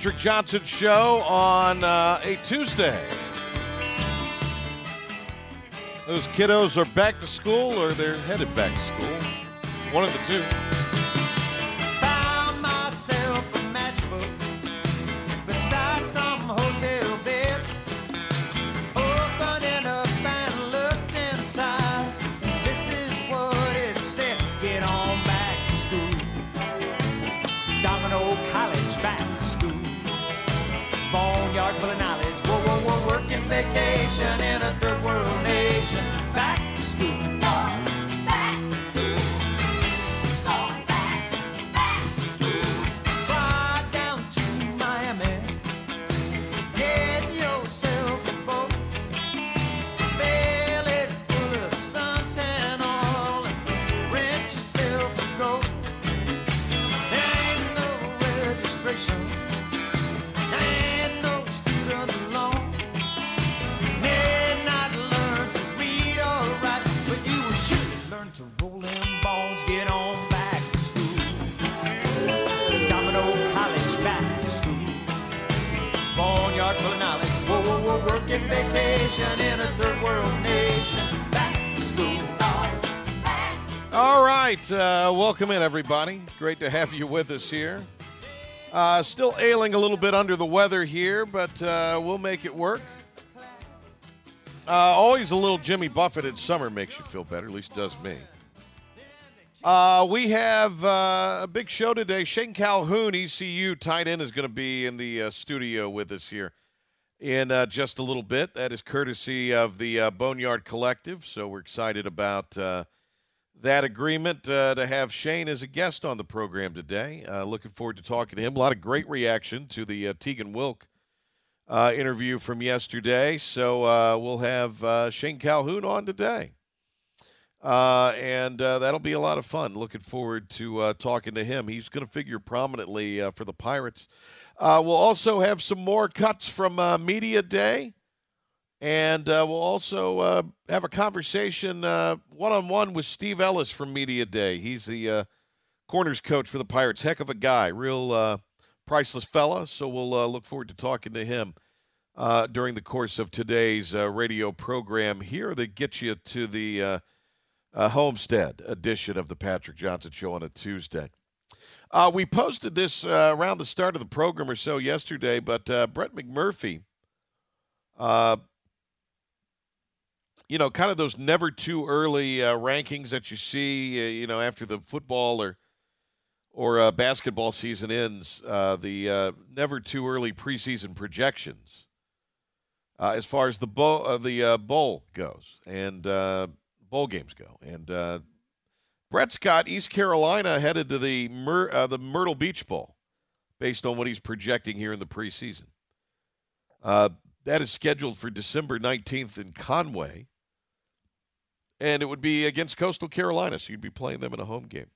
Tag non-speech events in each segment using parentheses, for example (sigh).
Patrick Johnson Show on uh, a Tuesday. Those kiddos are back to school or they're headed back to school. One of the two. Vacation welcome in, everybody. Great to have you with us here. Uh, still ailing a little bit under the weather here, but uh, we'll make it work. Uh, always a little Jimmy Buffett in summer makes you feel better, at least does me. Uh, we have uh, a big show today. Shane Calhoun, ECU tight end, is going to be in the uh, studio with us here in just a little bit. That is courtesy of the Boneyard Collective. So we're excited about that agreement uh, to have Shane as a guest on the program today. Uh, looking forward to talking to him. A lot of great reaction to the uh, Teagan Wilk uh, interview from yesterday. So uh, we'll have uh, Shane Calhoun on today. And that'll be a lot of fun. Looking forward to talking to him. He's going to figure prominently for the Pirates. We'll also have some more cuts from Media Day. And uh, we'll also uh, have a conversation one on one with Steve Ellis from Media Day. He's the uh, corners coach for the Pirates. Heck of a guy, real uh, priceless fella. So we'll uh, look forward to talking to him during the course of today's radio program here that gets you to the Homestead edition of the Patrick Johnson Show on a Tuesday. Uh, we posted this uh, around the start of the program or so yesterday, but uh, Brett McMurphy, you know, kind of those never too early uh, rankings that you see, uh, you know, after the football or or uh, basketball season ends, uh, the uh, never too early preseason projections uh, as far as the bowl, the bowl goes and bowl games go. And Brett's got, East Carolina headed to the Myr- the Myrtle Beach Bowl, based on what he's projecting here in the preseason. That is scheduled for December 19th in Conway. And it would be against Coastal Carolina, so you'd be playing them in a home game.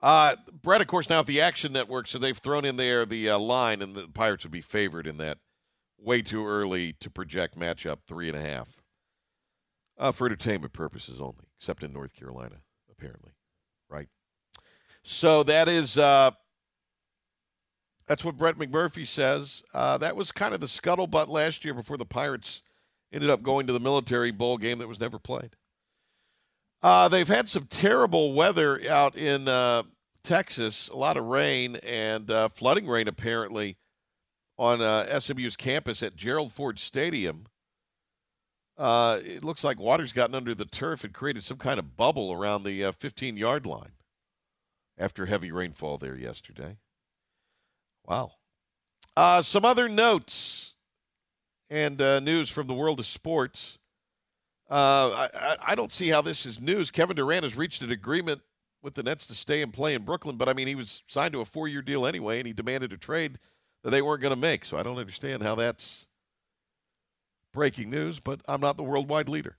Uh, Brett, of course, now at the Action Network, so they've thrown in there the uh, line, and the Pirates would be favored in that way too early to project matchup three and a half uh, for entertainment purposes only, except in North Carolina, apparently, right? So that is uh, that's what Brett McMurphy says. Uh, that was kind of the scuttlebutt last year before the Pirates ended up going to the military bowl game that was never played. Uh, they've had some terrible weather out in uh, Texas, a lot of rain and uh, flooding rain apparently on uh, SMU's campus at Gerald Ford Stadium. Uh, it looks like water's gotten under the turf and created some kind of bubble around the 15 uh, yard line after heavy rainfall there yesterday. Wow. Some other notes and uh, news from the world of sports. Uh, I, I don't see how this is news. Kevin Durant has reached an agreement with the Nets to stay and play in Brooklyn, but I mean, he was signed to a four year deal anyway, and he demanded a trade that they weren't going to make. So I don't understand how that's breaking news, but I'm not the worldwide leader.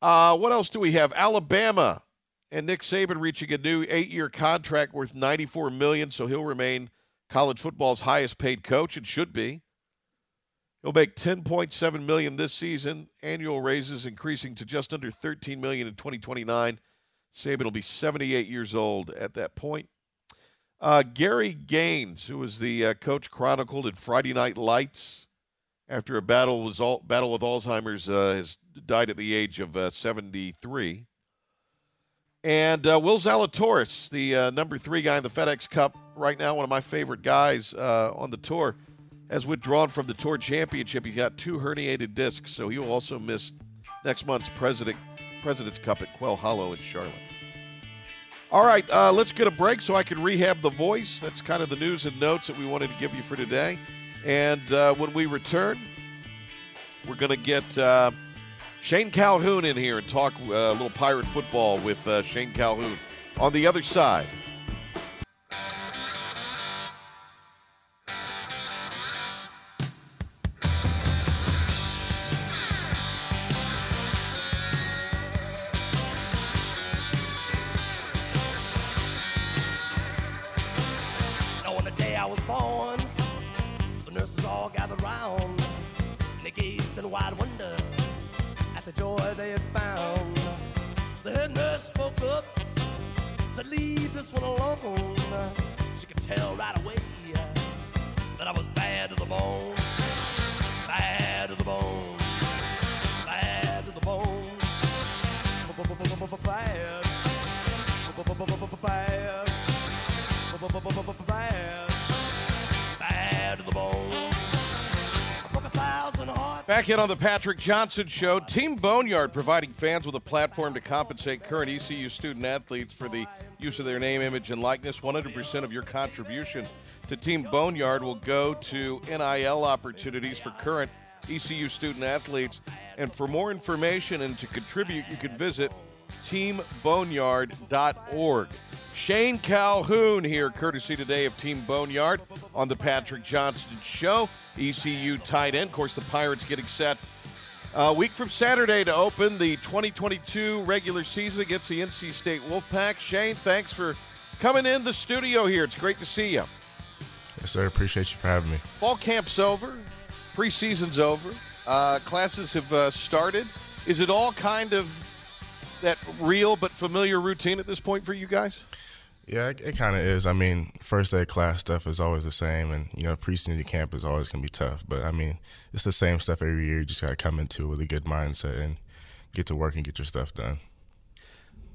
Uh, what else do we have? Alabama and Nick Saban reaching a new eight-year contract worth 94 million, so he'll remain college football's highest-paid coach. It should be. He'll make 10.7 million this season. Annual raises increasing to just under 13 million in 2029. Saban will be 78 years old at that point. Uh, Gary Gaines, who was the uh, coach chronicled in Friday Night Lights after a battle was all, battle with Alzheimer's, uh, has died at the age of uh, 73. And uh, Will Zalatoris, the uh, number three guy in the FedEx Cup right now, one of my favorite guys on the tour, has withdrawn from the tour championship. He got two herniated discs, so he will also miss next month's President President's Cup at Quail Hollow in Charlotte. All right, uh, let's get a break so I can rehab the voice. That's kind of the news and notes that we wanted to give you for today. And uh, when we return, we're going to get uh, Shane Calhoun in here and talk uh, a little pirate football with uh, Shane Calhoun on the other side. Back in on the Patrick Johnson Show, Team Boneyard providing fans with a platform to compensate current ECU student athletes for the use of their name, image, and likeness. 100% of your contribution to Team Boneyard will go to NIL opportunities for current ECU student athletes. And for more information and to contribute, you can visit teamboneyard.org. Shane Calhoun here, courtesy today of Team Boneyard on the Patrick Johnson Show. ECU tight end. Of course, the Pirates getting set a week from Saturday to open the 2022 regular season against the NC State Wolfpack. Shane, thanks for coming in the studio here. It's great to see you. Yes, sir. Appreciate you for having me. Fall camp's over, preseason's over, uh, classes have uh, started. Is it all kind of that real but familiar routine at this point for you guys? Yeah, it, it kind of is. I mean, first day class stuff is always the same, and you know, preseason camp is always gonna be tough. But I mean, it's the same stuff every year. You just gotta come into it with a good mindset and get to work and get your stuff done.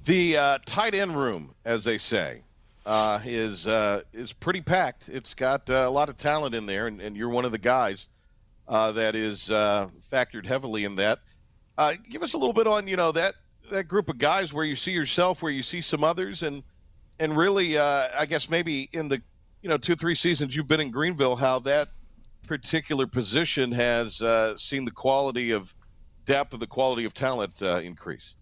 The uh, tight end room, as they say, uh, is uh, is pretty packed. It's got uh, a lot of talent in there, and, and you're one of the guys uh, that is uh, factored heavily in that. give us a little bit on you know that that group of guys where you see yourself, where you see some others, and and really, uh, I guess maybe in the you know two three seasons you've been in Greenville, how that particular position has uh, seen the quality of depth of the quality of talent uh, increase.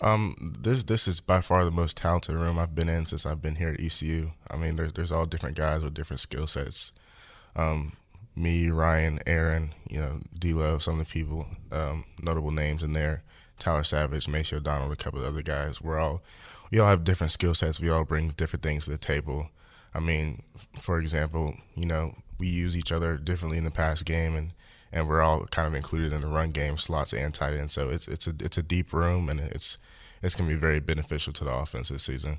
Um, this this is by far the most talented room I've been in since I've been here at ECU. I mean, there's there's all different guys with different skill sets. Um, me, Ryan, Aaron, you know, D'Lo, some of the people, um, notable names in there. Tyler Savage, Macy O'Donnell, a couple of other guys. We're all we all have different skill sets. We all bring different things to the table. I mean, for example, you know, we use each other differently in the past game, and and we're all kind of included in the run game, slots and tight end. So it's it's a it's a deep room, and it's it's going to be very beneficial to the offense this season.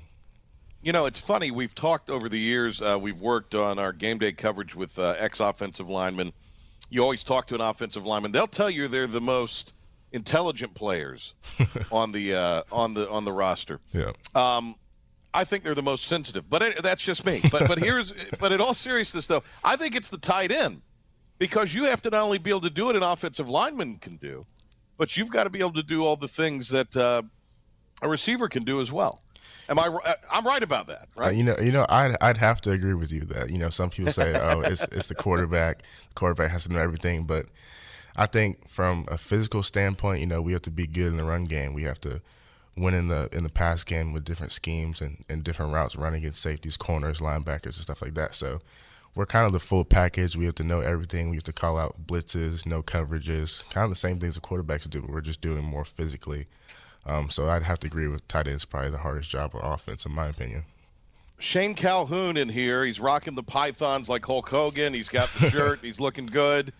You know, it's funny. We've talked over the years. Uh, we've worked on our game day coverage with uh, ex offensive linemen. You always talk to an offensive lineman; they'll tell you they're the most intelligent players (laughs) on the uh, on the on the roster. Yeah. Um, I think they're the most sensitive, but it, that's just me. But but here's (laughs) but in all seriousness though, I think it's the tight end because you have to not only be able to do what an offensive lineman can do, but you've got to be able to do all the things that uh, a receiver can do as well. Am I? uh, I'm right about that, Uh, right? you know, you know, I'd I'd have to agree with you that you know some people say, oh, it's it's the quarterback. The quarterback has to know everything, but I think from a physical standpoint, you know, we have to be good in the run game. We have to win in the in the pass game with different schemes and, and different routes, running against safeties, corners, linebackers, and stuff like that. So we're kind of the full package. We have to know everything. We have to call out blitzes, no coverages, kind of the same things the quarterbacks do, but we're just doing more physically. Um, so I'd have to agree with tight end is probably the hardest job on offense, in my opinion. Shane Calhoun in here. He's rocking the pythons like Hulk Hogan. He's got the (laughs) shirt. he's looking good.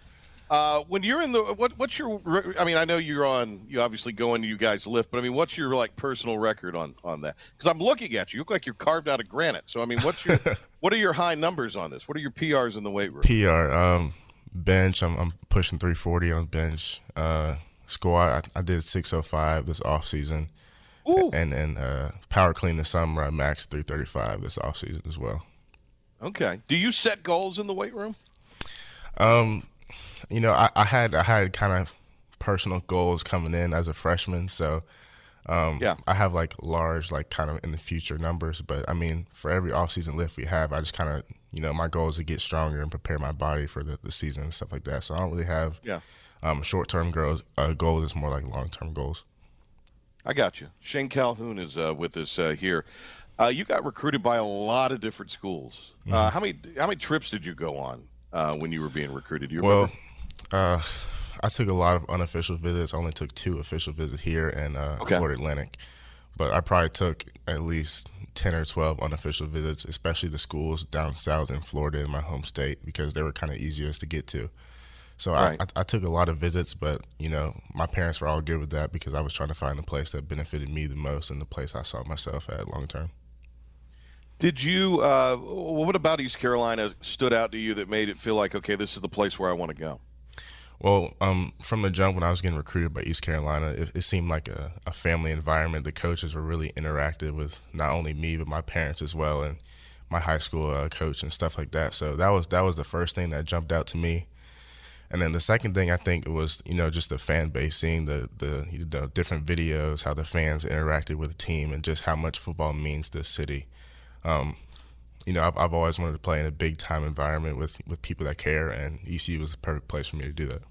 Uh, when you're in the what? What's your? I mean, I know you're on. You obviously go into you guys lift, but I mean, what's your like personal record on on that? Because I'm looking at you. You look like you're carved out of granite. So I mean, what's your? (laughs) what are your high numbers on this? What are your PRs in the weight room? PR um, bench. I'm, I'm pushing 340 on bench. Uh, squat. I, I did 605 this off season, Ooh. and then uh, power clean this summer. I maxed 335 this off season as well. Okay. Do you set goals in the weight room? Um, you know, I, I had I had kind of personal goals coming in as a freshman, so um, Yeah. I have like large, like kind of in the future numbers. But I mean, for every off-season lift we have, I just kind of, you know, my goal is to get stronger and prepare my body for the, the season and stuff like that. So I don't really have Yeah. um, short-term goals. Uh, goals is more like long-term goals. I got you. Shane Calhoun is uh, with us uh, here. Uh, you got recruited by a lot of different schools. Mm-hmm. Uh, how many how many trips did you go on uh, when you were being recruited? You Well, remember? Uh, I took a lot of unofficial visits. I only took two official visits here in uh, Okay. Florida Atlantic, but I probably took at least ten or twelve unofficial visits, especially the schools down south in Florida in my home state because they were kind of easiest to get to. So Right. I, I, I took a lot of visits, but you know my parents were all good with that because I was trying to find the place that benefited me the most and the place I saw myself at long term. Did you? Uh, what about East Carolina stood out to you that made it feel like okay, this is the place where I want to go? Well, um, from the jump when I was getting recruited by East Carolina, it, it seemed like a, a family environment. The coaches were really interactive with not only me but my parents as well, and my high school uh, coach and stuff like that. So that was that was the first thing that jumped out to me. And then the second thing I think was you know just the fan base, seeing the the you know, different videos, how the fans interacted with the team, and just how much football means to the city. Um, you know, I've, I've always wanted to play in a big time environment with with people that care, and ECU was the perfect place for me to do that.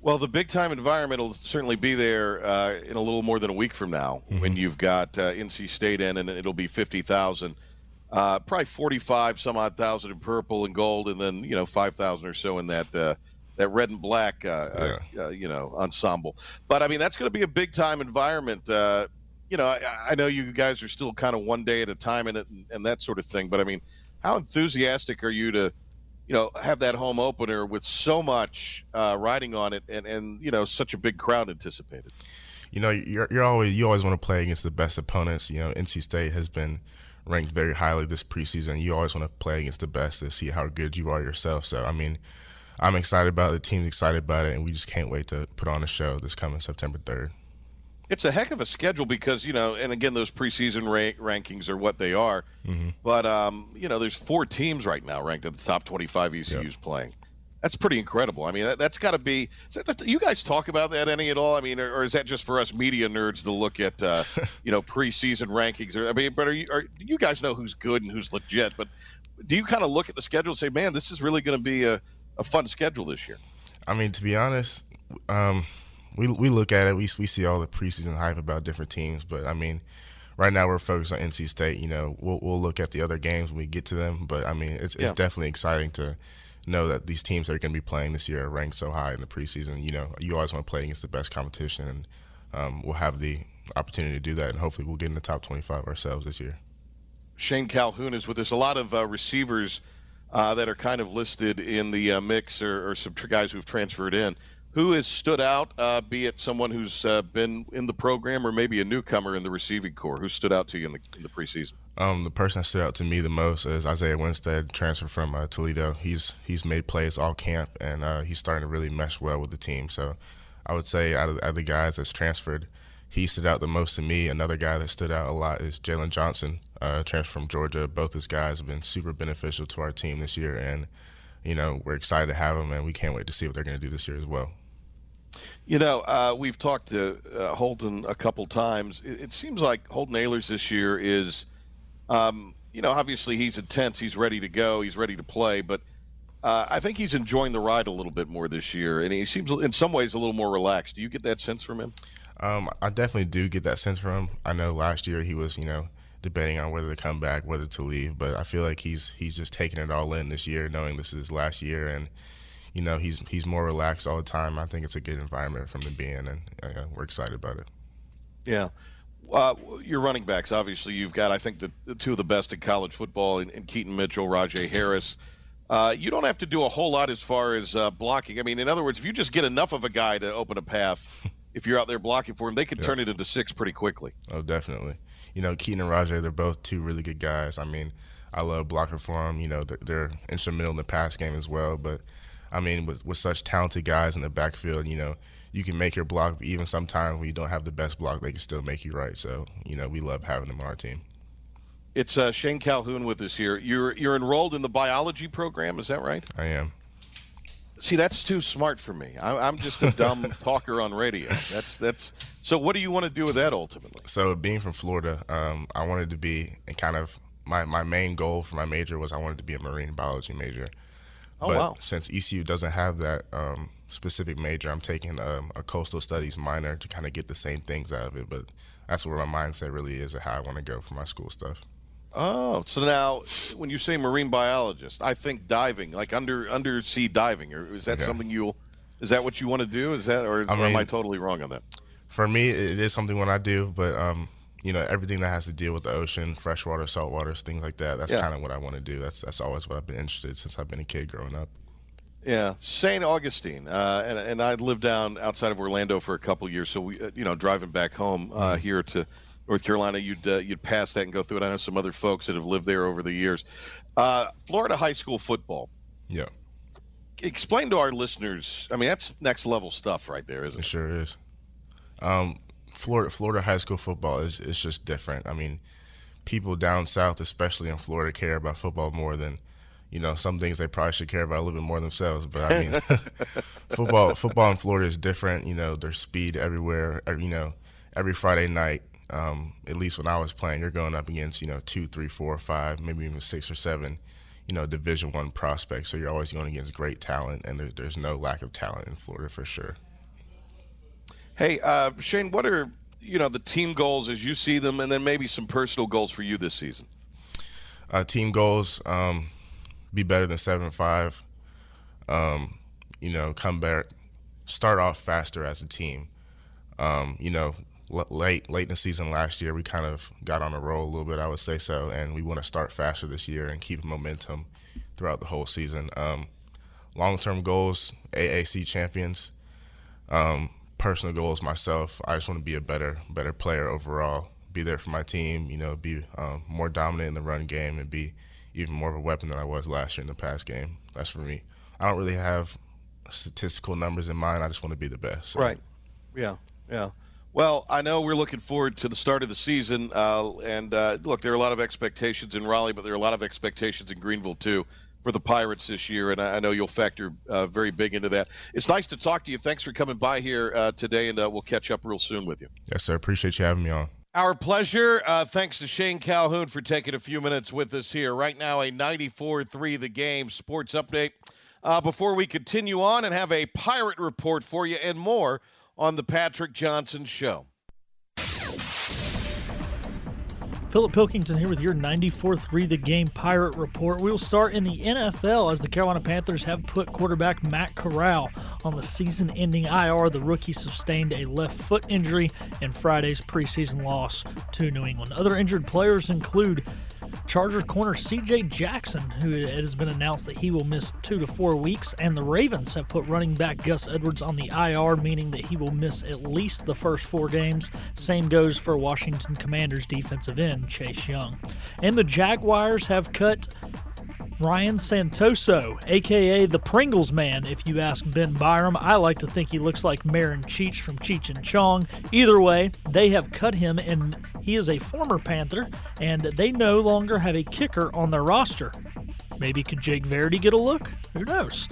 Well, the big time environment will certainly be there uh, in a little more than a week from now when you've got uh, NC State in, and it'll be fifty thousand, uh, probably forty-five some odd thousand in purple and gold, and then you know five thousand or so in that uh, that red and black, uh, uh, uh, you know, ensemble. But I mean, that's going to be a big time environment. Uh, you know, I, I know you guys are still kind of one day at a time in it and, and that sort of thing. But I mean, how enthusiastic are you to? You know, have that home opener with so much uh, riding on it, and and you know, such a big crowd anticipated. you know, you're, you're always you always want to play against the best opponents. You know, NC State has been ranked very highly this preseason. You always want to play against the best to see how good you are yourself. So, I mean, I'm excited about it. The team's excited about it, and we just can't wait to put on a show this coming September 3rd. It's a heck of a schedule because you know, and again, those preseason ra- rankings are what they are. But um, you know, there's four teams right now ranked at the top 25 ECU's playing. That's pretty incredible. I mean, that, that's got to be. is that- you guys talk about that any at all? I mean, or, or is that just for us media nerds to look at, uh, (laughs) you know, preseason rankings? Or I mean, but are you, are, you guys know who's good and who's legit? But do you kind of look at the schedule and say, man, this is really going to be a, a fun schedule this year? I mean, to be honest, um, we we look at it. We we see all the preseason hype about different teams, but I mean, right now we're focused on NC State. You know, we'll we'll look at the other games when we get to them. But I mean, it's it's Yeah. definitely exciting to know that these teams that are going to be playing this year are ranked so high in the preseason. You know, you always want to play against the best competition, and um, we'll have the opportunity to do that, and hopefully we'll get in the top 25 ourselves this year. Shane Calhoun is with us. A lot of uh, receivers uh, that are kind of listed in the uh, mix, or, or some guys who've transferred in. Who has stood out, uh, be it someone who's uh, been in the program or maybe a newcomer in the receiving corps? Who stood out to you in the, in the preseason? Um, the person that stood out to me the most is Isaiah Winstead, transfer from uh, Toledo. He's he's made plays all camp, and uh, he's starting to really mesh well with the team. So I would say out of, out of the guys that's transferred, he stood out the most to me. Another guy that stood out a lot is Jalen Johnson, uh, transfer from Georgia. Both these guys have been super beneficial to our team this year, and you know we're excited to have them, and we can't wait to see what they're going to do this year as well. You know, uh, we've talked to uh, Holden a couple times. It, it, seems like Holden Ahlers this year is, um, you know, obviously he's intense, he's ready to go, he's ready to play, but uh, I think he's enjoying the ride a little bit more this year, and he seems in some ways a little more relaxed. Do you get that sense from him? Um, I definitely do get that sense from him. I know last year he was, you know, debating on whether to come back, whether to leave, but I feel like he's he's just taking it all in this year, knowing this is his last year and you know he's he's more relaxed all the time. I think it's a good environment for him to be in, and uh, we're excited about it. Yeah. Uh, your running backs, obviously, you've got, I think, the, the two of the best in college football in, in Keaton Mitchell, Rahjai Harris. Uh, you don't have to do a whole lot as far as uh, blocking. I mean, in other words, if you just get enough of a guy to open a path, (laughs) if you're out there blocking for him, they could yeah. turn it into six pretty quickly. Oh, definitely. You know, Keaton and Rahjai, they're both two really good guys. I mean, I love blocking for them. You know, they're, they're instrumental in the pass game as well, but – I mean, with, with such talented guys in the backfield, you know, you can make your block. Even sometimes when you don't have the best block, they can still make you right. So, you know, we love having them on our team. It's uh, Shane Calhoun with us here. You're you're enrolled in the biology program, is that right? I am. See, that's too smart for me. I, am just a dumb (laughs) talker on radio. That's that's. So, what do you want to do with that ultimately? So, being from Florida, um, I wanted to be and kind of my my main goal for my major was I wanted to be a marine biology major. Oh, but wow. since ECU doesn't have that um, specific major, I'm taking um, a coastal studies minor to kind of get the same things out of it. But that's where my mindset really is of how I want to go for my school stuff. Oh, so now when you say marine biologist, I think diving, like under undersea diving, or is that okay. something you'll? Is that what you want to do? Is that, or, I mean, or am I totally wrong on that? For me, it is something when I do, but um, you know everything that has to deal with the ocean, freshwater, saltwater, things like that. That's yeah. kind of what I want to do. That's that's always what I've been interested in since I've been a kid growing up. Yeah, St. Augustine, uh, and and I lived down outside of Orlando for a couple years. So we, uh, you know, driving back home uh, mm-hmm. here to North Carolina, you'd uh, you'd pass that and go through it. I know some other folks that have lived there over the years. Uh, Florida high school football. Yeah. Explain to our listeners. I mean, that's next level stuff right there, isn't it? It sure is. Um, Florida Florida high school football is is just different. I mean, people down south, especially in Florida, care about football more than you know some things they probably should care about a little bit more themselves. But I mean, (laughs) football football in Florida is different. You know, there's speed everywhere. You know, every Friday night, um, at least when I was playing, you're going up against you know two, three, four, five, maybe even six or seven. You know, Division One prospects. So you're always going against great talent, and there, there's no lack of talent in Florida for sure. Hey, uh, Shane, what are you know the team goals as you see them, and then maybe some personal goals for you this season? Uh, team goals: um, be better than seven five. Um, you know, come back, start off faster as a team. Um, you know, late late in the season last year, we kind of got on a roll a little bit, I would say so, and we want to start faster this year and keep momentum throughout the whole season. Um, Long term goals: AAC champions. Um, personal goals myself. I just want to be a better better player overall. Be there for my team. You know, be um, more dominant in the run game and be even more of a weapon than I was last year in the pass game. That's for me. I don't really have statistical numbers in mind. I just want to be the best. So. Right. Yeah. Yeah. Well, I know we're looking forward to the start of the season, uh, and uh, look, there are a lot of expectations in Raleigh, but there are a lot of expectations in Greenville too for the Pirates this year, and I know you'll factor uh, very big into that. It's nice to talk to you. Thanks for coming by here uh, today, and uh, we'll catch up real soon with you. Yes, sir. Appreciate you having me on. Our pleasure. Uh, thanks to Shane Calhoun for taking a few minutes with us here. Right now, a 94 3 the game sports update. Uh, before we continue on and have a pirate report for you and more on the Patrick Johnson Show. Philip Pilkington here with your 94-3 The Game Pirate Report. We'll start in the NFL as the Carolina Panthers have put quarterback Matt Corral on the season-ending IR. The rookie sustained a left foot injury in Friday's preseason loss to New England. Other injured players include Chargers corner CJ Jackson, who it has been announced that he will miss two to four weeks, and the Ravens have put running back Gus Edwards on the IR, meaning that he will miss at least the first four games. Same goes for Washington Commanders defensive end Chase Young. And the Jaguars have cut Ryan Santoso, aka the Pringles Man, if you ask Ben Byram. I like to think he looks like Marin Cheech from Cheech and Chong. Either way, they have cut him, and he is a former Panther, and they no longer have a kicker on their roster. Maybe could Jake Verity get a look? Who knows?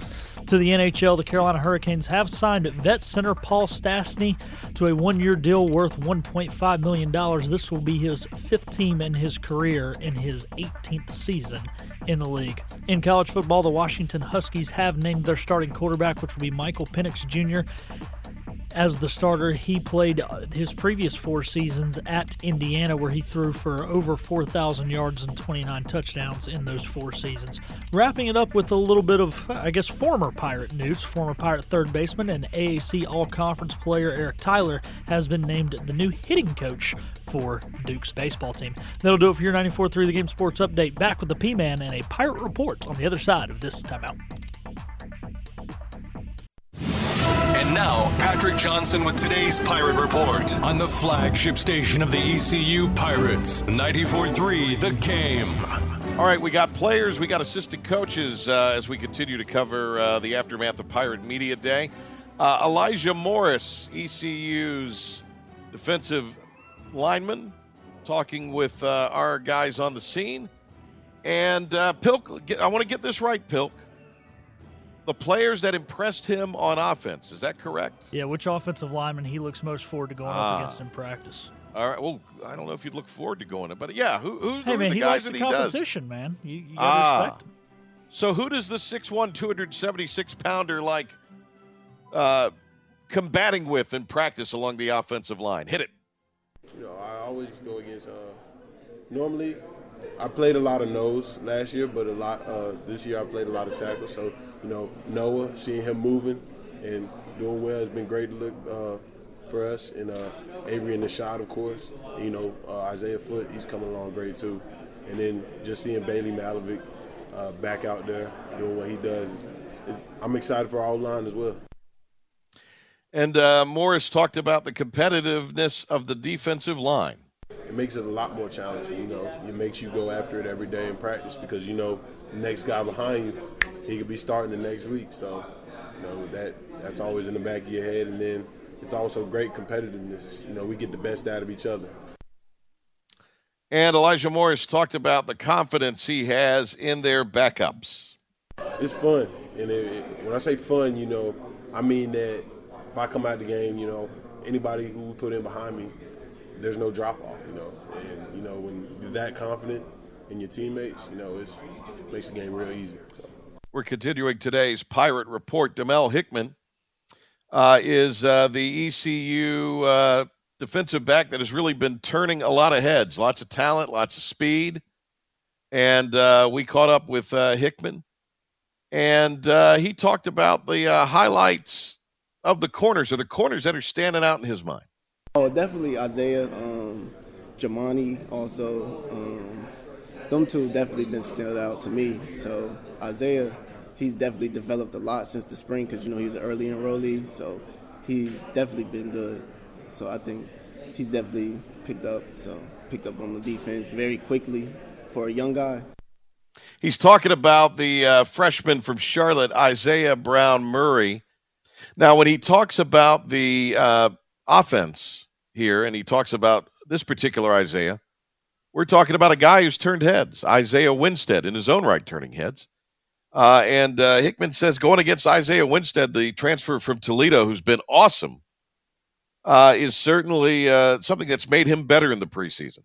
To the NHL, the Carolina Hurricanes have signed vet center Paul Stastny to a one year deal worth $1.5 million. This will be his fifth team in his career in his 18th season in the league. In college football, the Washington Huskies have named their starting quarterback, which will be Michael Penix Jr as the starter. He played uh, his previous four seasons at Indiana, where he threw for over 4,000 yards and 29 touchdowns in those four seasons. Wrapping it up with a little bit of, I guess, former Pirate news. Former Pirate third baseman and AAC All Conference player Eric Tyler has been named the new hitting coach for Duke's baseball team. That'll do it for your 94.3 The Game Sports Update. Back with the P Man and a Pirate report on the other side of this timeout. And now, Patrick Johnson with today's Pirate Report on the flagship station of the ECU Pirates, 94.3 The Game. All right, we got players, we got assistant coaches uh, as we continue to cover uh, the aftermath of Pirate Media Day. Uh, Elijah Morris, ECU's defensive lineman, talking with uh, our guys on the scene. And uh, Pilk, I want to get this right, Pilk the players that impressed him on offense. Is that correct? Yeah, which offensive lineman he looks most forward to going ah. up against in practice? All right. Well, I don't know if you'd look forward to going it, but yeah, who, who's hey, man, the he guys likes that the competition, does? man. You, you gotta ah. respect him. So who does the 6'1", 276 pounder like uh, combating with in practice along the offensive line? Hit it. You know, I always go against. Uh, normally, I played a lot of nose last year, but a lot uh, this year I played a lot of tackle. So you know, Noah, seeing him moving and doing well has been great to look uh, for us. And uh, Avery in the shot, of course. You know, uh, Isaiah Foot, he's coming along great too. And then just seeing Bailey Malovic uh, back out there doing what he does, is, is, I'm excited for our line as well. And uh, Morris talked about the competitiveness of the defensive line it makes it a lot more challenging. You know, it makes you go after it every day in practice because you know the next guy behind you, he could be starting the next week. So, you know that that's always in the back of your head, and then it's also great competitiveness. You know, we get the best out of each other. And Elijah Morris talked about the confidence he has in their backups. It's fun, and it, it, when I say fun, you know, I mean that if I come out the game, you know, anybody who put in behind me, there's no drop off, you know. And you know when you're that confident in your teammates, you know, it makes the game real easy. So. We're continuing today's Pirate Report. Demel Hickman uh, is uh, the ECU uh, defensive back that has really been turning a lot of heads. Lots of talent, lots of speed, and uh, we caught up with uh, Hickman, and uh, he talked about the highlights of the corners, or the corners that are standing out in his mind. Oh, definitely Isaiah, um, Jamani also. Um, them two definitely been stood out to me. So Isaiah, he's definitely developed a lot since the spring because you know he's an early enrollee, so he's definitely been good. So I think he's definitely picked up. So picked up on the defense very quickly for a young guy. He's talking about the uh, freshman from Charlotte, Isaiah Brown Murray. Now, when he talks about the uh, offense, here, and he talks about this particular Isaiah. We're talking about a guy who's turned heads, Isaiah Winstead, in his own right, turning heads. Uh, and uh, Hickman says going against Isaiah Winstead, the transfer from Toledo, who's been awesome, uh, is certainly uh, something that's made him better in the preseason.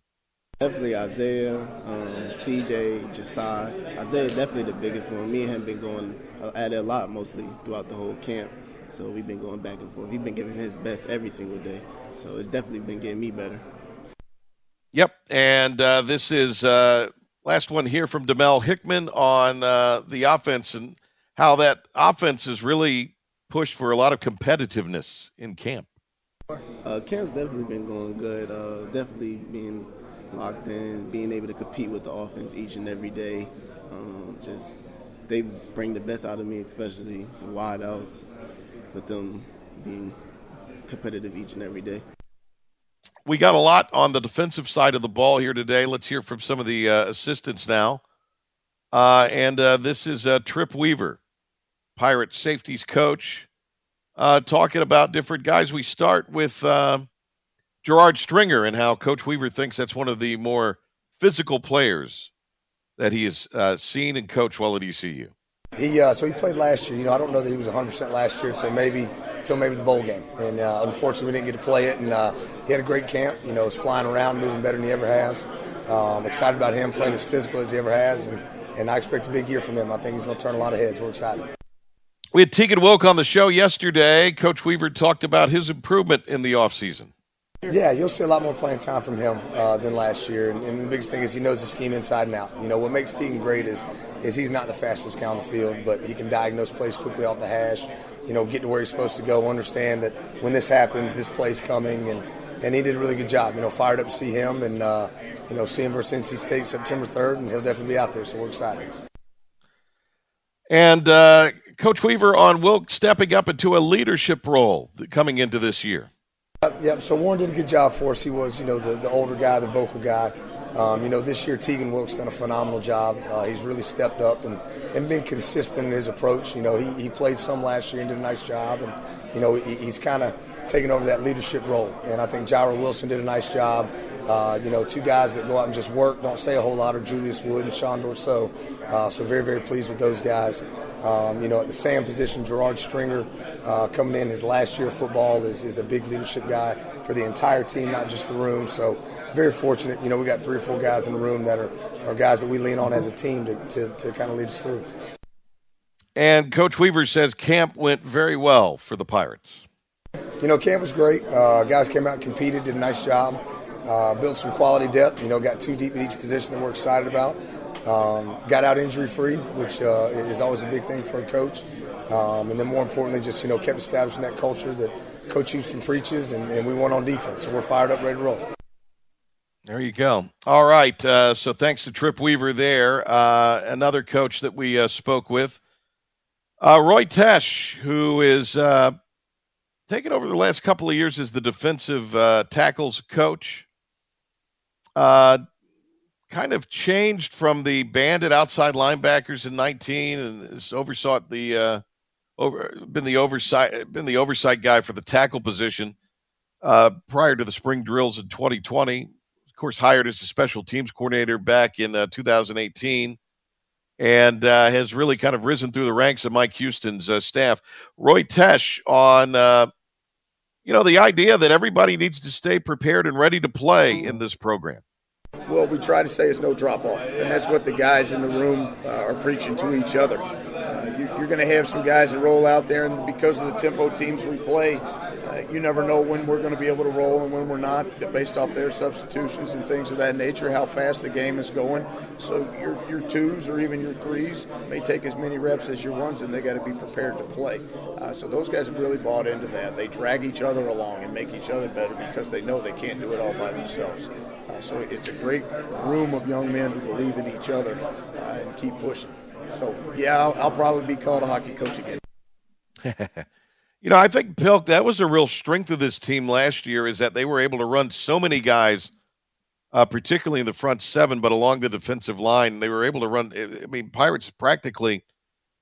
Definitely Isaiah, um, CJ, Jsi. Isaiah definitely the biggest one. Me and him been going at it a lot mostly throughout the whole camp. So we've been going back and forth. He's been giving his best every single day. So it's definitely been getting me better. Yep. And uh, this is uh, last one here from Demel Hickman on uh, the offense and how that offense has really pushed for a lot of competitiveness in camp. Uh, camp's definitely been going good. Uh, definitely being locked in, being able to compete with the offense each and every day. Um, just they bring the best out of me, especially the wideouts, with them being competitive each and every day. We got a lot on the defensive side of the ball here today. Let's hear from some of the uh, assistants now. Uh, and uh, this is uh, Trip Weaver, Pirate safeties coach, uh, talking about different guys. We start with um, Gerard Stringer and how Coach Weaver thinks that's one of the more physical players that he has seen and coached while at ECU? He uh, so he played last year. You know, I don't know that he was 100% last year until maybe until maybe the bowl game, and uh, unfortunately we didn't get to play it. And uh, he had a great camp. You know, was flying around, moving better than he ever has. Um, excited about him playing as physical as he ever has, and, and I expect a big year from him. I think he's going to turn a lot of heads. We're excited. We had Teagan Wilk on the show yesterday. Coach Weaver talked about his improvement in the offseason. Yeah, you'll see a lot more playing time from him uh, than last year, and, and, the biggest thing is he knows the scheme inside and out. You know what makes Teagan great is is he's not the fastest guy on the field, but he can diagnose plays quickly off the hash. You know, get to where he's supposed to go, understand that when this happens, this play's coming, and and he did a really good job. You know, fired up to see him, and uh, you know, see him versus NC State September third, and he'll definitely be out there. So we're excited. And uh, Coach Weaver on Wilk stepping up into a leadership role coming into this year. Yep, yep. So Warren did a good job for us. He was, you know, the, the older guy, the vocal guy. Um, you know, this year Teagan Wilk's done a phenomenal job. Uh, he's really stepped up and, and been consistent in his approach. You know, he, he played some last year and did a nice job. And, you know, he, he's kind of taken over that leadership role. And I think Jairo Wilson did a nice job. Uh, you know, two guys that go out and just work, don't say a whole lot, are Julius Wood and Sean Dourseau. Uh, so very, very pleased with those guys. Um, you know, at the Sam position, Gerard Stringer uh, coming in his last year of football is, is a big leadership guy for the entire team, not just the room. So very fortunate. You know, we got three or four guys in the room that are, are guys that we lean on as a team to, to, to kind of lead us through. And Coach Weaver says camp went very well for the Pirates. You know, camp was great. Uh, guys came out and competed, did a nice job, uh, built some quality depth. You know, got two deep at each position that we're excited about. Um, got out injury free, which uh, is always a big thing for a coach. Um, and then more importantly, just you know kept establishing that culture that Coach Houston preaches, and, and we won on defense. So we're fired up, ready to roll. There you go. All right. Uh, so thanks to Trip Weaver there. Uh, another coach that we uh, spoke with, uh, Roy Tesh, who is uh, taken over the last couple of years as the defensive uh, tackles coach kind of changed from the bandit outside linebackers in 19 and has oversaw the uh, over been the oversight been the oversight guy for the tackle position uh, prior to the spring drills in 2020. Of course, hired as a special teams coordinator back in uh, 2018, and uh, has really kind of risen through the ranks of Mike Houston's uh, staff. Roy Tesh on. Uh, you know, the idea that everybody needs to stay prepared and ready to play in this program what we try to say is no drop off, and that's what the guys in the room uh, are preaching to each other. Uh, you, are going to have some guys that roll out there, and because of the tempo teams we play, uh, you never know when we're going to be able to roll and when we're not, based off their substitutions and things of that nature, how fast the game is going. So your your twos or even your threes may take as many reps as your ones, and they got to be prepared to play. Uh, so those guys have really bought into that. They drag each other along and make each other better because they know they can't do it all by themselves. Uh, so it's a great room of young men who believe in each other uh, and keep pushing. So yeah, I'll, I'll probably be called a hockey coach again. (laughs) you know, I think Pilk that was a real strength of this team last year is that they were able to run so many guys, uh, particularly in the front seven, but along the defensive line, they were able to run. I mean, Pirates practically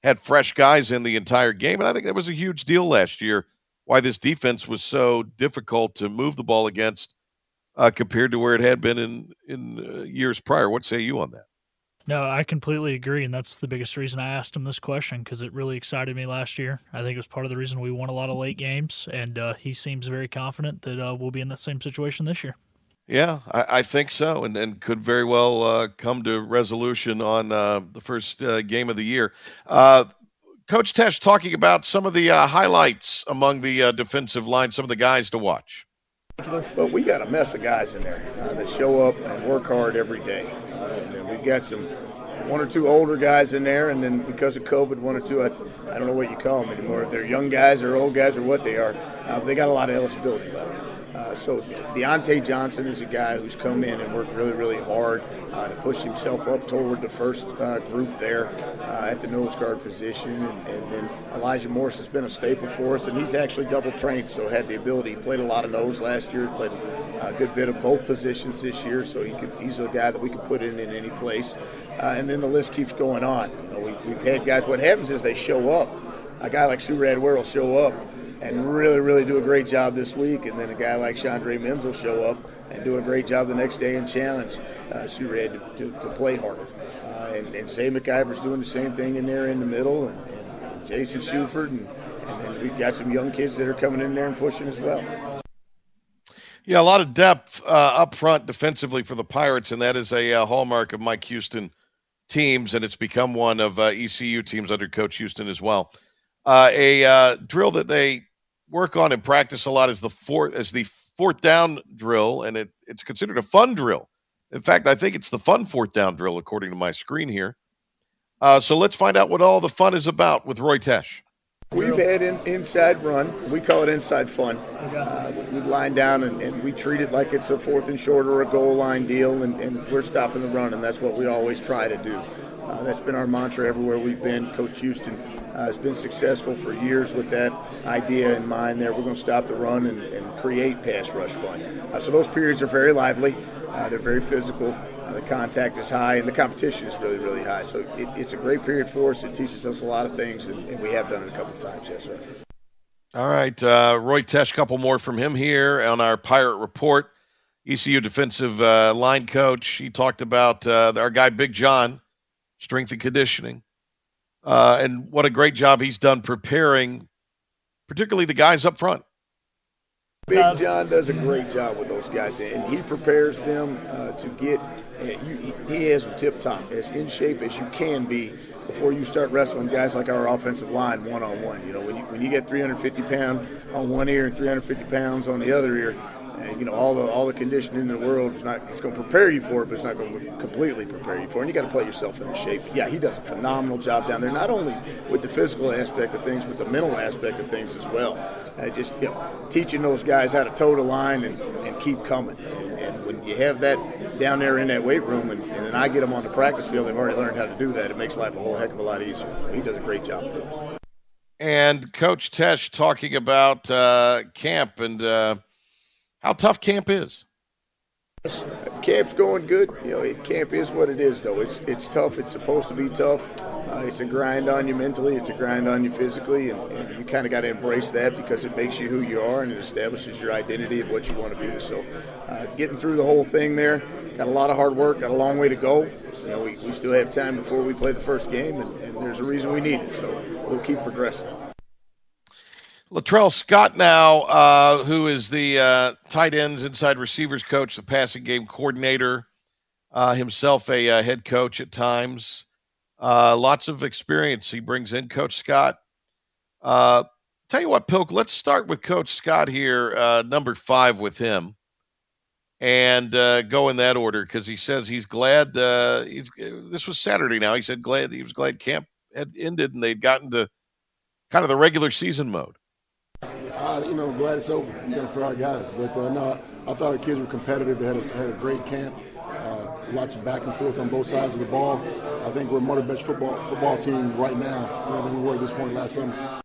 had fresh guys in the entire game, and I think that was a huge deal last year. Why this defense was so difficult to move the ball against uh, compared to where it had been in in uh, years prior. What say you on that? No, I completely agree, and that's the biggest reason I asked him this question because it really excited me last year. I think it was part of the reason we won a lot of late games, and uh, he seems very confident that uh, we'll be in the same situation this year. Yeah, I, I think so, and, and could very well uh, come to resolution on uh, the first uh, game of the year. Uh, Coach Tesh talking about some of the highlights among the defensive line, some of the guys to watch. But we got a mess of guys in there uh, that show up and work hard every day. Uh, we've got some one or two older guys in there, and then because of COVID, one or two, I, I don't know what you call them anymore. They're young guys or old guys or what they are. Uh, they got a lot of eligibility left. Uh, so Deontay Johnson is a guy who's come in and worked really, really hard uh, to push himself up toward the first uh, group there uh, at the nose guard position. And, and, then Elijah Morris has been a staple for us, and he's actually double trained, so had the ability. He played a lot of nose last year, played a good bit of both positions this year, so he could, he's a guy that we can put in in any place. Uh, and then the list keeps going on. You know, we, have had guys. What happens is they show up. A guy like Surad Ware will show up and really, really do a great job this week. And then a guy like Chandre Mims will show up and do a great job the next day and challenge uh, Red to, to, to play harder. Uh, and, and Zay McIver's doing the same thing in there in the middle, and, and Jason Shuford, and, and we've got some young kids that are coming in there and pushing as well. Yeah, a lot of depth uh, up front defensively for the Pirates, and that is a uh, hallmark of Mike Houston teams, and it's become one of uh, ECU teams under Coach Houston as well. Uh, a uh, drill that they work on and practice a lot is the fourth as the fourth down drill, and it, it's considered a fun drill. In fact, I think it's the fun fourth down drill according to my screen here. Uh, so let's find out what all the fun is about with Roy Tesh. We've had an inside run. We call it inside fun. Uh, we line down and, and, we treat it like it's a fourth and short or a goal line deal, and, and we're stopping the run, and that's what we always try to do. Uh, that's been our mantra everywhere we've been. Coach Houston uh, has been successful for years with that idea in mind. There, we're going to stop the run and, and create pass rush fun. Uh, so those periods are very lively. Uh, they're very physical. Uh, the contact is high, and the competition is really, really high. So it, it's a great period for us. It teaches us a lot of things, and, and we have done it a couple times, yes, sir. All right, uh, Roy Tesh, couple more from him here on our Pirate Report. ECU defensive line coach. He talked about our guy Big John, strength and conditioning, uh, and what a great job he's done preparing, particularly the guys up front. Big John does a great job with those guys, and he prepares them uh, to get. Uh, you, he has them tip top, as in shape as you can be before you start wrestling guys like our offensive line one on one. You know, when you when you get 350 pounds on one ear and 350 pounds on the other ear, and, you know all the all the conditioning in the world is not it's going to prepare you for it, but it's not going to completely prepare you for it. And you got to play yourself into shape. Yeah, he does a phenomenal job down there, not only with the physical aspect of things, but the mental aspect of things as well. Uh, just you know, teaching those guys how to toe the line and, and keep coming. And, and, when you have that down there in that weight room, and, and then I get them on the practice field, they've already learned how to do that. It makes life a whole heck of a lot easier. He does a great job for us. And Coach Tesh talking about uh, camp and. Uh, how tough camp is. Camp's going good. You know, camp is what it is, though. It's it's tough. It's supposed to be tough. Uh, it's a grind on you mentally. It's a grind on you physically, and, and you kind of got to embrace that because it makes you who you are and it establishes your identity of what you want to be. So, uh, getting through the whole thing there, got a lot of hard work. Got a long way to go. You know, we, we still have time before we play the first game, and, and there's a reason we need it. So we'll keep progressing. Latrell Scott now, uh, who is the uh, tight ends, inside receivers coach, the passing game coordinator, uh, himself a uh, head coach at times. Uh, lots of experience he brings in, Coach Scott. Uh, tell you what, Pilk, let's start with Coach Scott here, number five with him, and go in that order because he says he's glad. he's this was Saturday now. He said glad he was glad camp had ended and they'd gotten to kind of the regular season mode. Uh, you know, glad it's over, you know, for our guys. But uh, no, I thought our kids were competitive. They had a, had a great camp. Uh, lots of back and forth on both sides of the ball. I think we're a more best football football team right now you know, than we were at this point last summer.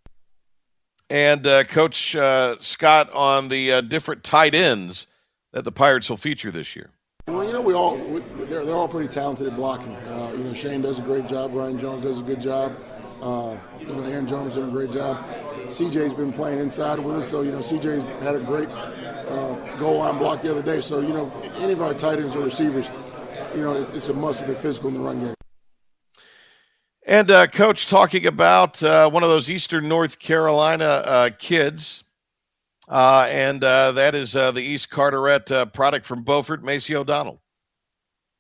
And uh, Coach uh, Scott on the uh, different tight ends that the Pirates will feature this year. Well, you know, we all we, they're, they're all pretty talented at blocking. you know, Shane does a great job. Ryan Jones does a good job. You know, Aaron Jones doing a great job. CJ's been playing inside with us, so you know CJ's had a great uh, goal line block the other day. So you know any of our tight ends or receivers, you know it's, it's a must that they're physical in the run game. And uh, coach talking about uh, one of those Eastern North Carolina uh, kids, uh, and uh, that is the East Carteret product from Beaufort, Macy O'Donnell.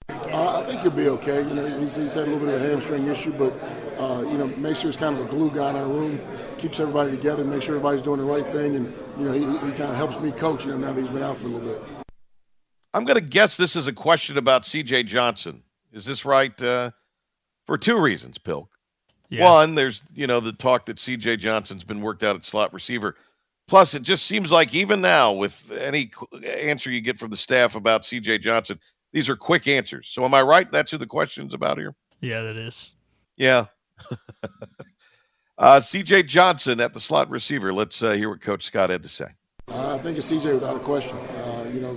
I think he'll be okay. You know, he's, he's, had a little bit of a hamstring issue, but you know, Macy is kind of a glue guy in our room keeps everybody together, make sure everybody's doing the right thing, and you know he, he kind of helps me coach. You know now that he's been out for a little bit. I'm going to guess this is a question about C.J. Johnson. Is this right? Uh, for two reasons, Pilk. Yeah. One, there's you know the talk that C.J. Johnson's been worked out at slot receiver. Plus, it just seems like even now, with any answer you get from the staff about C.J. Johnson, these are quick answers. So, am I right? That's who the question's about here. Yeah, that is. Yeah. (laughs) Uh, CJ Johnson at the slot receiver. Let's uh, hear what Coach Scott had to say. Uh, I think it's CJ without a question. Uh, you know,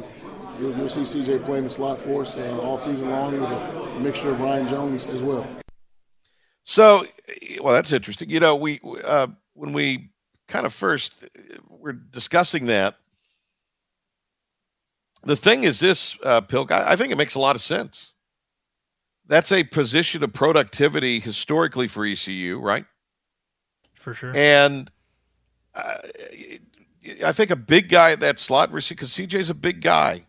you'll, you'll, see CJ playing the slot for us uh, all season long with a mixture of Ryan Jones as well. So, well, that's interesting. You know, we uh, when we kind of first were discussing that, the thing is this, uh, Pilk, I, I think it makes a lot of sense. That's a position of productivity historically for ECU, right? For sure. And uh, I think a big guy at that slot receiver, because CJ's a big guy,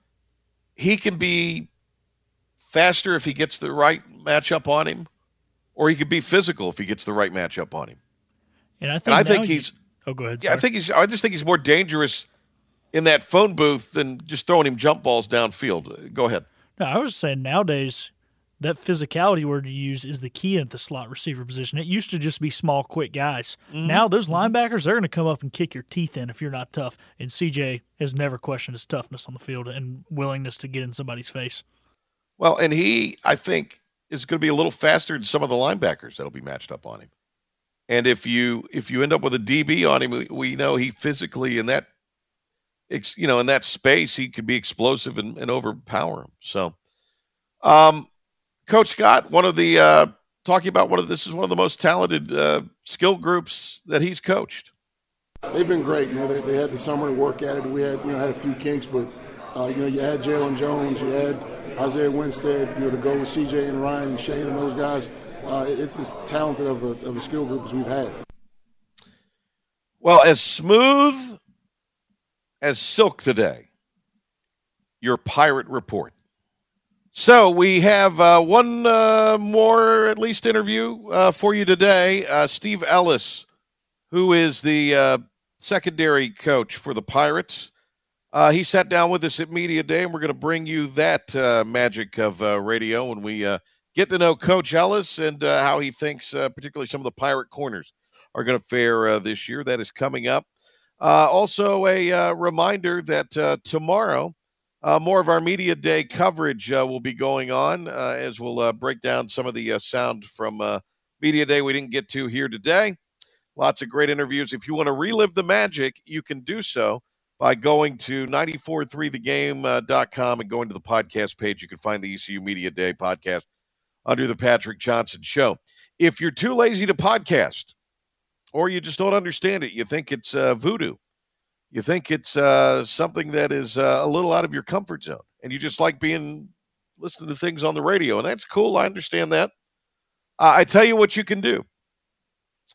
he can be faster if he gets the right matchup on him, or he could be physical if he gets the right matchup on him. And I think, And I think he's. you- Oh, go ahead. Yeah, I think he's. I just think he's more dangerous in that phone booth than just throwing him jump balls downfield. Go ahead. No, I was saying nowadays that physicality word you use is the key at the slot receiver position. It used to just be small, quick guys. Mm-hmm. Now those linebackers they're going to come up and kick your teeth in if you're not tough. And CJ has never questioned his toughness on the field and willingness to get in somebody's face. Well, and he, I think, is going to be a little faster than some of the linebackers that'll be matched up on him. And if you if you end up with a DB on him, we, we know he physically in that, you know, in that space, he could be explosive and, and overpower him. So, um, Coach Scott, one of the uh, talking about one of this is one of the most talented uh, skill groups that he's coached. They've been great. You know, they, they had the summer to work at it. We had, you know, had a few kinks, but uh, you know, you had Jalen Jones, you had Isaiah Winstead, you know, to go with CJ and Ryan and Shane and those guys. Uh, it's as talented of a, of a skill group as we've had. Well, as smooth as silk today, your pirate report. So we have uh, one uh, more, at least, interview uh, for you today. Uh, Steve Ellis, who is the uh, secondary coach for the Pirates. Uh, he sat down with us at Media Day, and we're going to bring you that magic of radio when we get to know Coach Ellis and how he thinks, particularly some of the Pirate corners, are going to fare this year. That is coming up. Also, a reminder that tomorrow, uh, more of our Media Day coverage uh, will be going on uh, as we'll uh, break down some of the uh, sound from uh, Media Day we didn't get to here today. Lots of great interviews. If you want to relive the magic, you can do so by going to 943thegame.com and going to the podcast page. You can find the ECU Media Day podcast under the Patrick Johnson Show. If you're too lazy to podcast, or you just don't understand it, you think it's voodoo, you think it's uh, something that is uh, a little out of your comfort zone, and you just like being listening to things on the radio, and that's cool. I understand that. Uh, I tell you what you can do.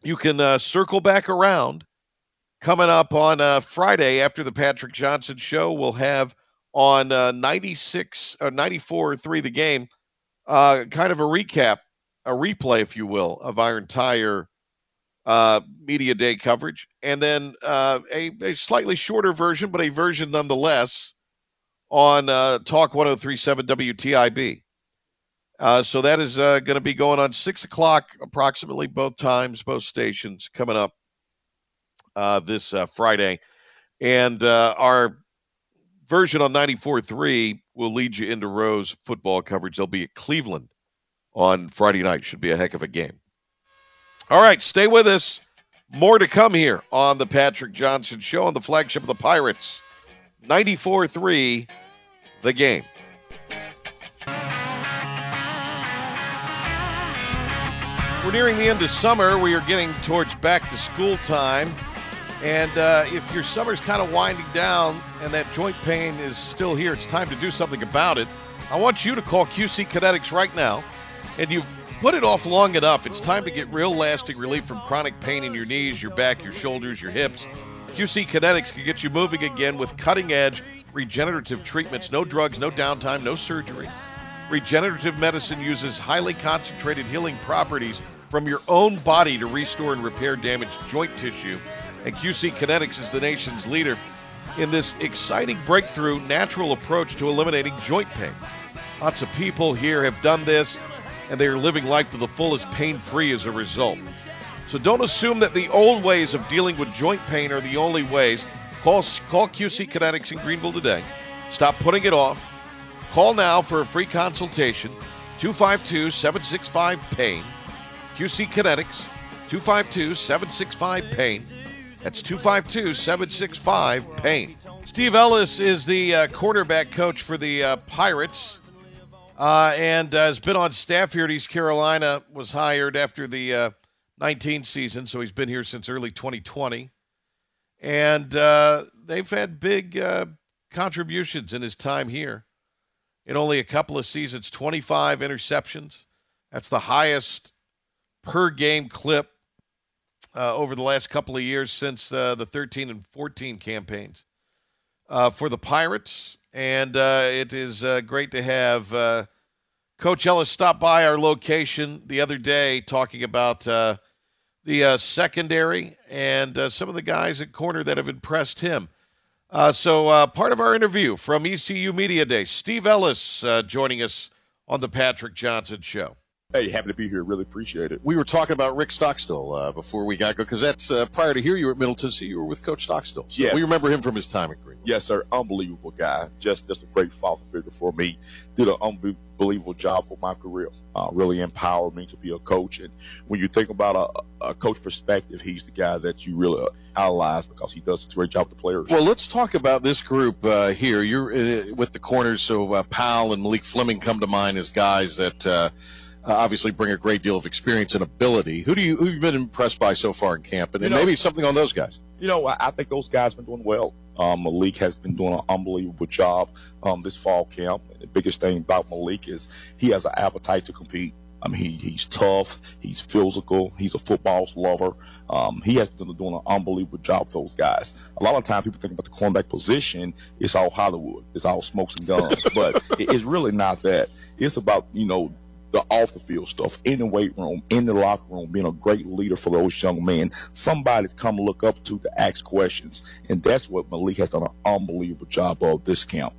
You can uh, circle back around. Coming up on uh, Friday after the Patrick Johnson show, we'll have on uh, 96 or 94 or 3 the game, kind of a recap, a replay, if you will, of our entire uh, media day coverage, and then uh, a, a slightly shorter version, but a version nonetheless on uh, Talk 1037 WTIB. Uh, so that is uh, going to be going on six o'clock approximately, both times, both stations coming up uh, this uh, Friday. And uh, our version on 94.3 will lead you into Rose football coverage. They'll be at Cleveland on Friday night. Should be a heck of a game. All right, stay with us. More to come here on the Patrick Johnson Show on the flagship of the Pirates. 94 3, the game. We're nearing the end of summer. We are getting towards back to school time. And uh, if your summer's kind of winding down and that joint pain is still here, it's time to do something about it. I want you to call QC Kinetics right now. And you've put it off long enough. It's time to get real lasting relief from chronic pain in your knees, your back, your shoulders, your hips. QC Kinetics can get you moving again with cutting edge regenerative treatments. No drugs, no downtime, no surgery. Regenerative medicine uses highly concentrated healing properties from your own body to restore and repair damaged joint tissue. And QC Kinetics is the nation's leader in this exciting breakthrough natural approach to eliminating joint pain. Lots of people here have done this and they are living life to the fullest pain free as a result. So don't assume that the old ways of dealing with joint pain are the only ways. Call, call QC Kinetics in Greenville today. Stop putting it off. Call now for a free consultation 252 765 PAIN. QC Kinetics 252 765 PAIN. That's 252 765 PAIN. Steve Ellis is the uh, quarterback coach for the uh, Pirates uh, and uh, has been on staff here at East Carolina. Was hired after the uh, 19 season, so he's been here since early 2020. And uh, they've had big contributions in his time here. In only a couple of seasons, 25 interceptions. That's the highest per game clip uh, over the last couple of years since uh, the 13 and 14 campaigns uh, for the Pirates. And it is great to have Coach Ellis stopped by our location the other day talking about uh, the uh, secondary and uh, some of the guys at corner that have impressed him. so, part of our interview from ECU Media Day, Steve Ellis joining us on the Patrick Johnson Show. Hey, happy to be here. Really appreciate it. We were talking about Rick Stockstill uh, before we got go because that's uh, prior to here. You were at Middle Tennessee. You were with Coach Stockstill. So yes. we remember him from his time at Green. Yes, sir. Unbelievable guy. Just just a great father figure for me. Did an unbelievable job for my career. Uh, really empowered me to be a coach. And when you think about a, a coach perspective, he's the guy that you really idolize because he does a great job with the players. Well, let's talk about this group uh, here. You're uh, with the corners, so uh, Powell and Malik Fleming come to mind as guys that uh, obviously bring a great deal of experience and ability. Who do you who have been impressed by so far in camp, and, know, maybe something on those guys? You know, I, I think those guys have been doing well. Um, Malik has been doing an unbelievable job um, this fall camp. And the biggest thing about Malik is he has an appetite to compete. I mean, he, he's tough. He's physical. He's a football lover. Um, he has been doing an unbelievable job for those guys. A lot of times people think about the cornerback position, it's all Hollywood. It's all smokes and guns. (laughs) but it, it's really not that. It's about, you know, the off the field stuff, in the weight room, in the locker room, being a great leader for those young men. Somebody to come look up to to ask questions. And that's what Malik has done an unbelievable job of this camp.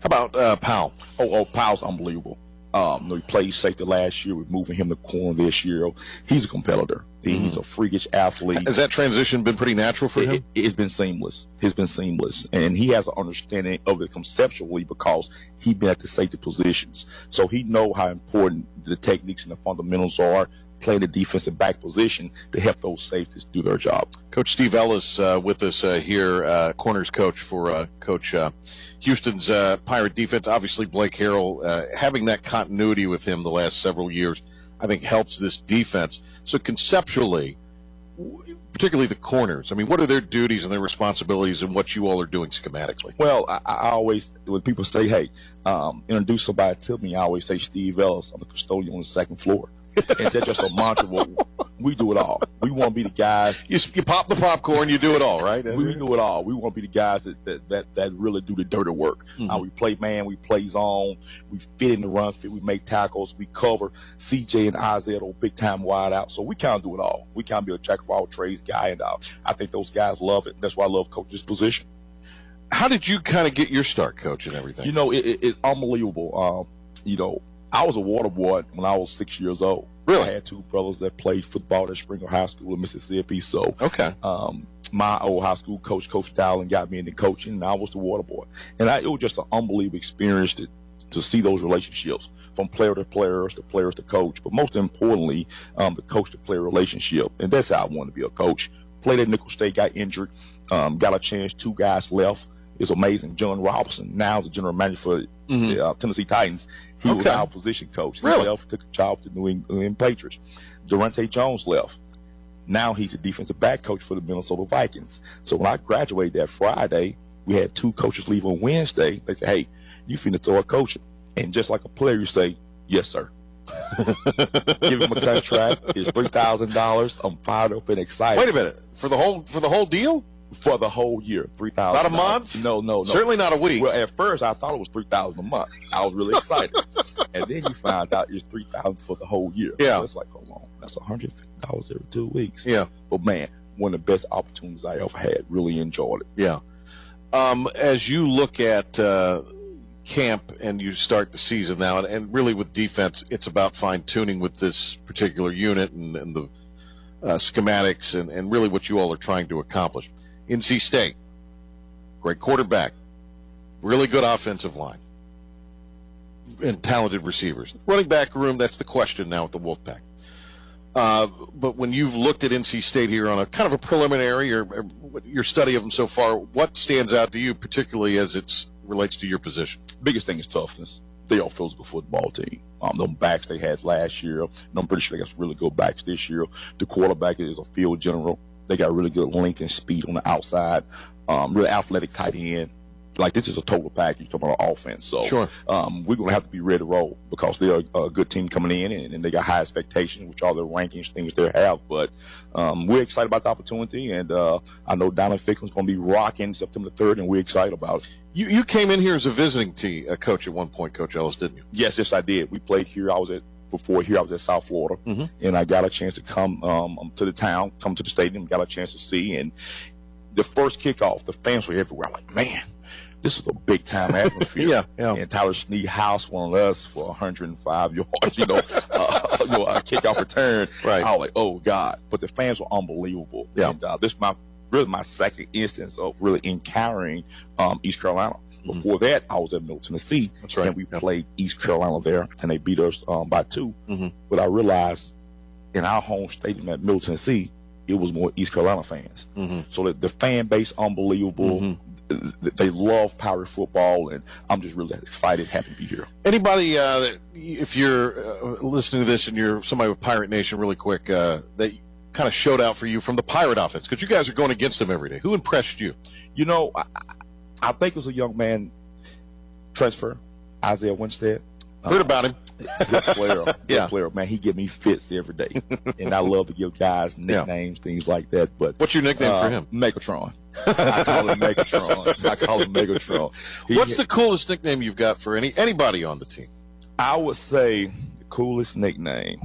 How about uh, Powell? Oh, oh, Powell's unbelievable. Um, he played safety last year. We're moving him to corner this year. He's a competitor. He's mm-hmm. a freakish athlete. Has that transition been pretty natural for it, him? It, has been seamless. It's been seamless, and he has an understanding of it conceptually because he been at the safety positions, so he know how important the techniques and the fundamentals are play the defensive back position to help those safeties do their job. Coach Steve Ellis uh, with us uh, here, uh, corners coach for uh, Coach uh, Houston's uh, Pirate defense. Obviously, Blake Harrell having that continuity with him the last several years, I think helps this defense. So conceptually, particularly the corners. I mean, what are their duties and their responsibilities, and what you all are doing schematically? Well, I, I always when people say, "Hey, um, introduce somebody to me," I always say Steve Ellis. I'm the custodian on the second floor and that's just a mantra. Well, we do it all. We want to be the guys. You, you pop the popcorn, you do it all, right? we, do it all. We want to be the guys that that, that, that really do the dirty work. Mm-hmm. Uh, we play man, we play zone, we fit in the run fit, we make tackles, we cover CJ and Isaiah, those big time wide out. So we kind of do it all. We kind of be a jack of all trades guy, and uh, I think those guys love it. That's why I love coaching this position. How did you kind of get your start, coach, and everything? You know, it, it, it's unbelievable. Um, you know, I was a water boy when I was six years old. Really? I had two brothers that played football at Springer High School in Mississippi. So, okay. Um, my old high school coach, Coach Dowling, got me into coaching, and I was the water boy. And I, it was just an unbelievable experience to, to see those relationships from player to players to players to coach, but most importantly, um, the coach to player relationship. And that's how I wanted to be a coach. Played at Nicholls State, got injured, um, got a chance, two guys left. It's amazing. Jon Robinson, now is the general manager for mm-hmm. the uh, Tennessee Titans. He okay. was our position coach. He really? left, took a job to New England Patriots. Daronte Jones left. Now he's a defensive back coach for the Minnesota Vikings. So when I graduated that Friday, we had two coaches leave on Wednesday. They said, "Hey, you finna throw a coach," and just like a player, you say, "Yes, sir." (laughs) Give him a contract. It's three thousand dollars. I'm fired up and excited. Wait a minute for the whole for the whole deal for the whole year, three thousand. Not a month? No, no, no. Certainly not a week. Well, at first I thought it was three thousand a month. I was really excited, (laughs) and then you find out it's three thousand for the whole year. Yeah, so it's like, hold on, that's one hundred fifty dollars every two weeks. Yeah, but man, one of the best opportunities I ever had. Really enjoyed it. Yeah. Um, as you look at uh, camp and you start the season now, and, and really with defense, it's about fine tuning with this particular unit and, and the uh, schematics and, and really what you all are trying to accomplish. NC State, great quarterback, really good offensive line, and talented receivers. Running back room, that's the question now with the Wolfpack. Uh, but when you've looked at NC State here on a kind of a preliminary or, or your study of them so far, what stands out to you, particularly as it relates to your position? Biggest thing is toughness. They are physical football team. Um, them backs they had last year, and I'm pretty sure they got some really good backs this year. The quarterback is a field general. They got really good length and speed on the outside. Um, really athletic tight end. like this is a total package You talking about offense. So Sure. um, we're going to have to be ready to roll because they're a, a good team coming in and, and they got high expectations, which all the rankings things they have. But um, we're excited about the opportunity, and uh, I know Dowdy-Ficklen's going to be rocking September third, and we're excited about it. You you came in here as a visiting team, uh, coach at one point, Coach Ellis, didn't you? Yes, yes, I did. We played here. I was at before here. I was at South Florida, and I got a chance to come um, to the town, come to the stadium, got a chance to see. And the first kickoff, the fans were everywhere. I'm like, man, this is a big time (laughs) atmosphere. Yeah, yeah. And Tyler Snead house on us for 105 yards. You know, (laughs) uh, you know, a kickoff return. Right. I was like, oh god. But the fans were unbelievable. Yeah. And uh, this is my really my second instance of really encountering um, East Carolina. Before that, I was at Middle Tennessee. Mm-hmm. That's right. And we played East Carolina there, and they beat us um, by 2 Mhm. But I realized in our home stadium at Middle Tennessee, it was more East Carolina fans. Mhm. So the, the fan base unbelievable. Mm-hmm. They love Pirate football, and I'm just really excited, happy to be here. Anybody, uh, that- if you're uh, listening to this and you're somebody with Pirate Nation, really quick, uh, that kind of showed out for you from the Pirate offense because you guys are going against them every day. Who impressed you? You know, I, I- I think it was a young man transfer, Isaiah Winstead. Heard about him. Good player, (laughs) good Yeah. player, man. He give me fits every day, (laughs) and I love to give guys Yeah. nicknames, things like that. But What's your nickname for uh, him? Megatron. (laughs) I call him Megatron. I call him Megatron. He- What's the coolest nickname you've got for any anybody on the team? I would say the coolest nickname,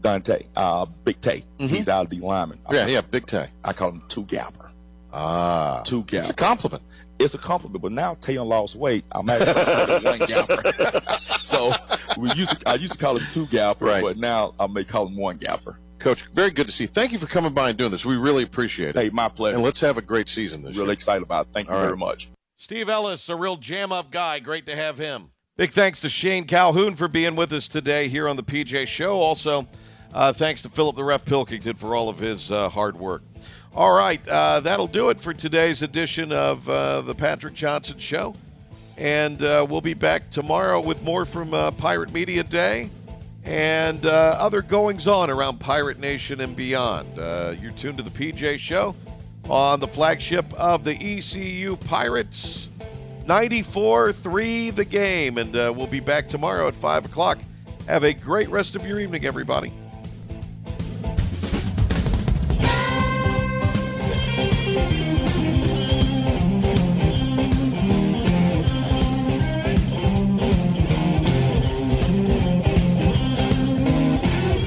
Dante, uh, Big Tay. He's out of the lineman. I Yeah, call- yeah, Big Tay. I call him Two Gapper. Ah, Two it's a compliment. It's a compliment, but now Tayon lost weight. I'm actually (laughs) one gapper. (laughs) so we used to, I used to call him two gapper, Right. but now I may call him one gapper. Coach, very good to see. you. Thank you for coming by and doing this. We really appreciate it. Hey, my pleasure. And let's have a great season this really year. Really excited about it. Thank you All very much. Steve Ellis, a real jam up guy. Great to have him. Big thanks to Shane Calhoun for being with us today here on the PJ Show. Also, uh, thanks to Philip the Ref Pilkington for all of his uh, hard work. All right, uh, that'll do it for today's edition of uh, the Patrick Johnson Show. And uh, we'll be back tomorrow with more from uh, Pirate Media Day and uh, other goings on around Pirate Nation and beyond. Uh, you're tuned to the PJ Show on the flagship of the ECU Pirates. 94 3 the game. And we'll be back tomorrow at 5 o'clock. Have a great rest of your evening, everybody.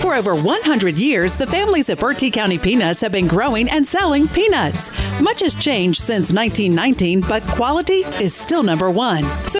For over 100 years, the families at Bertie County Peanuts have been growing and selling peanuts. Much has changed since 1919, but quality is still number one. So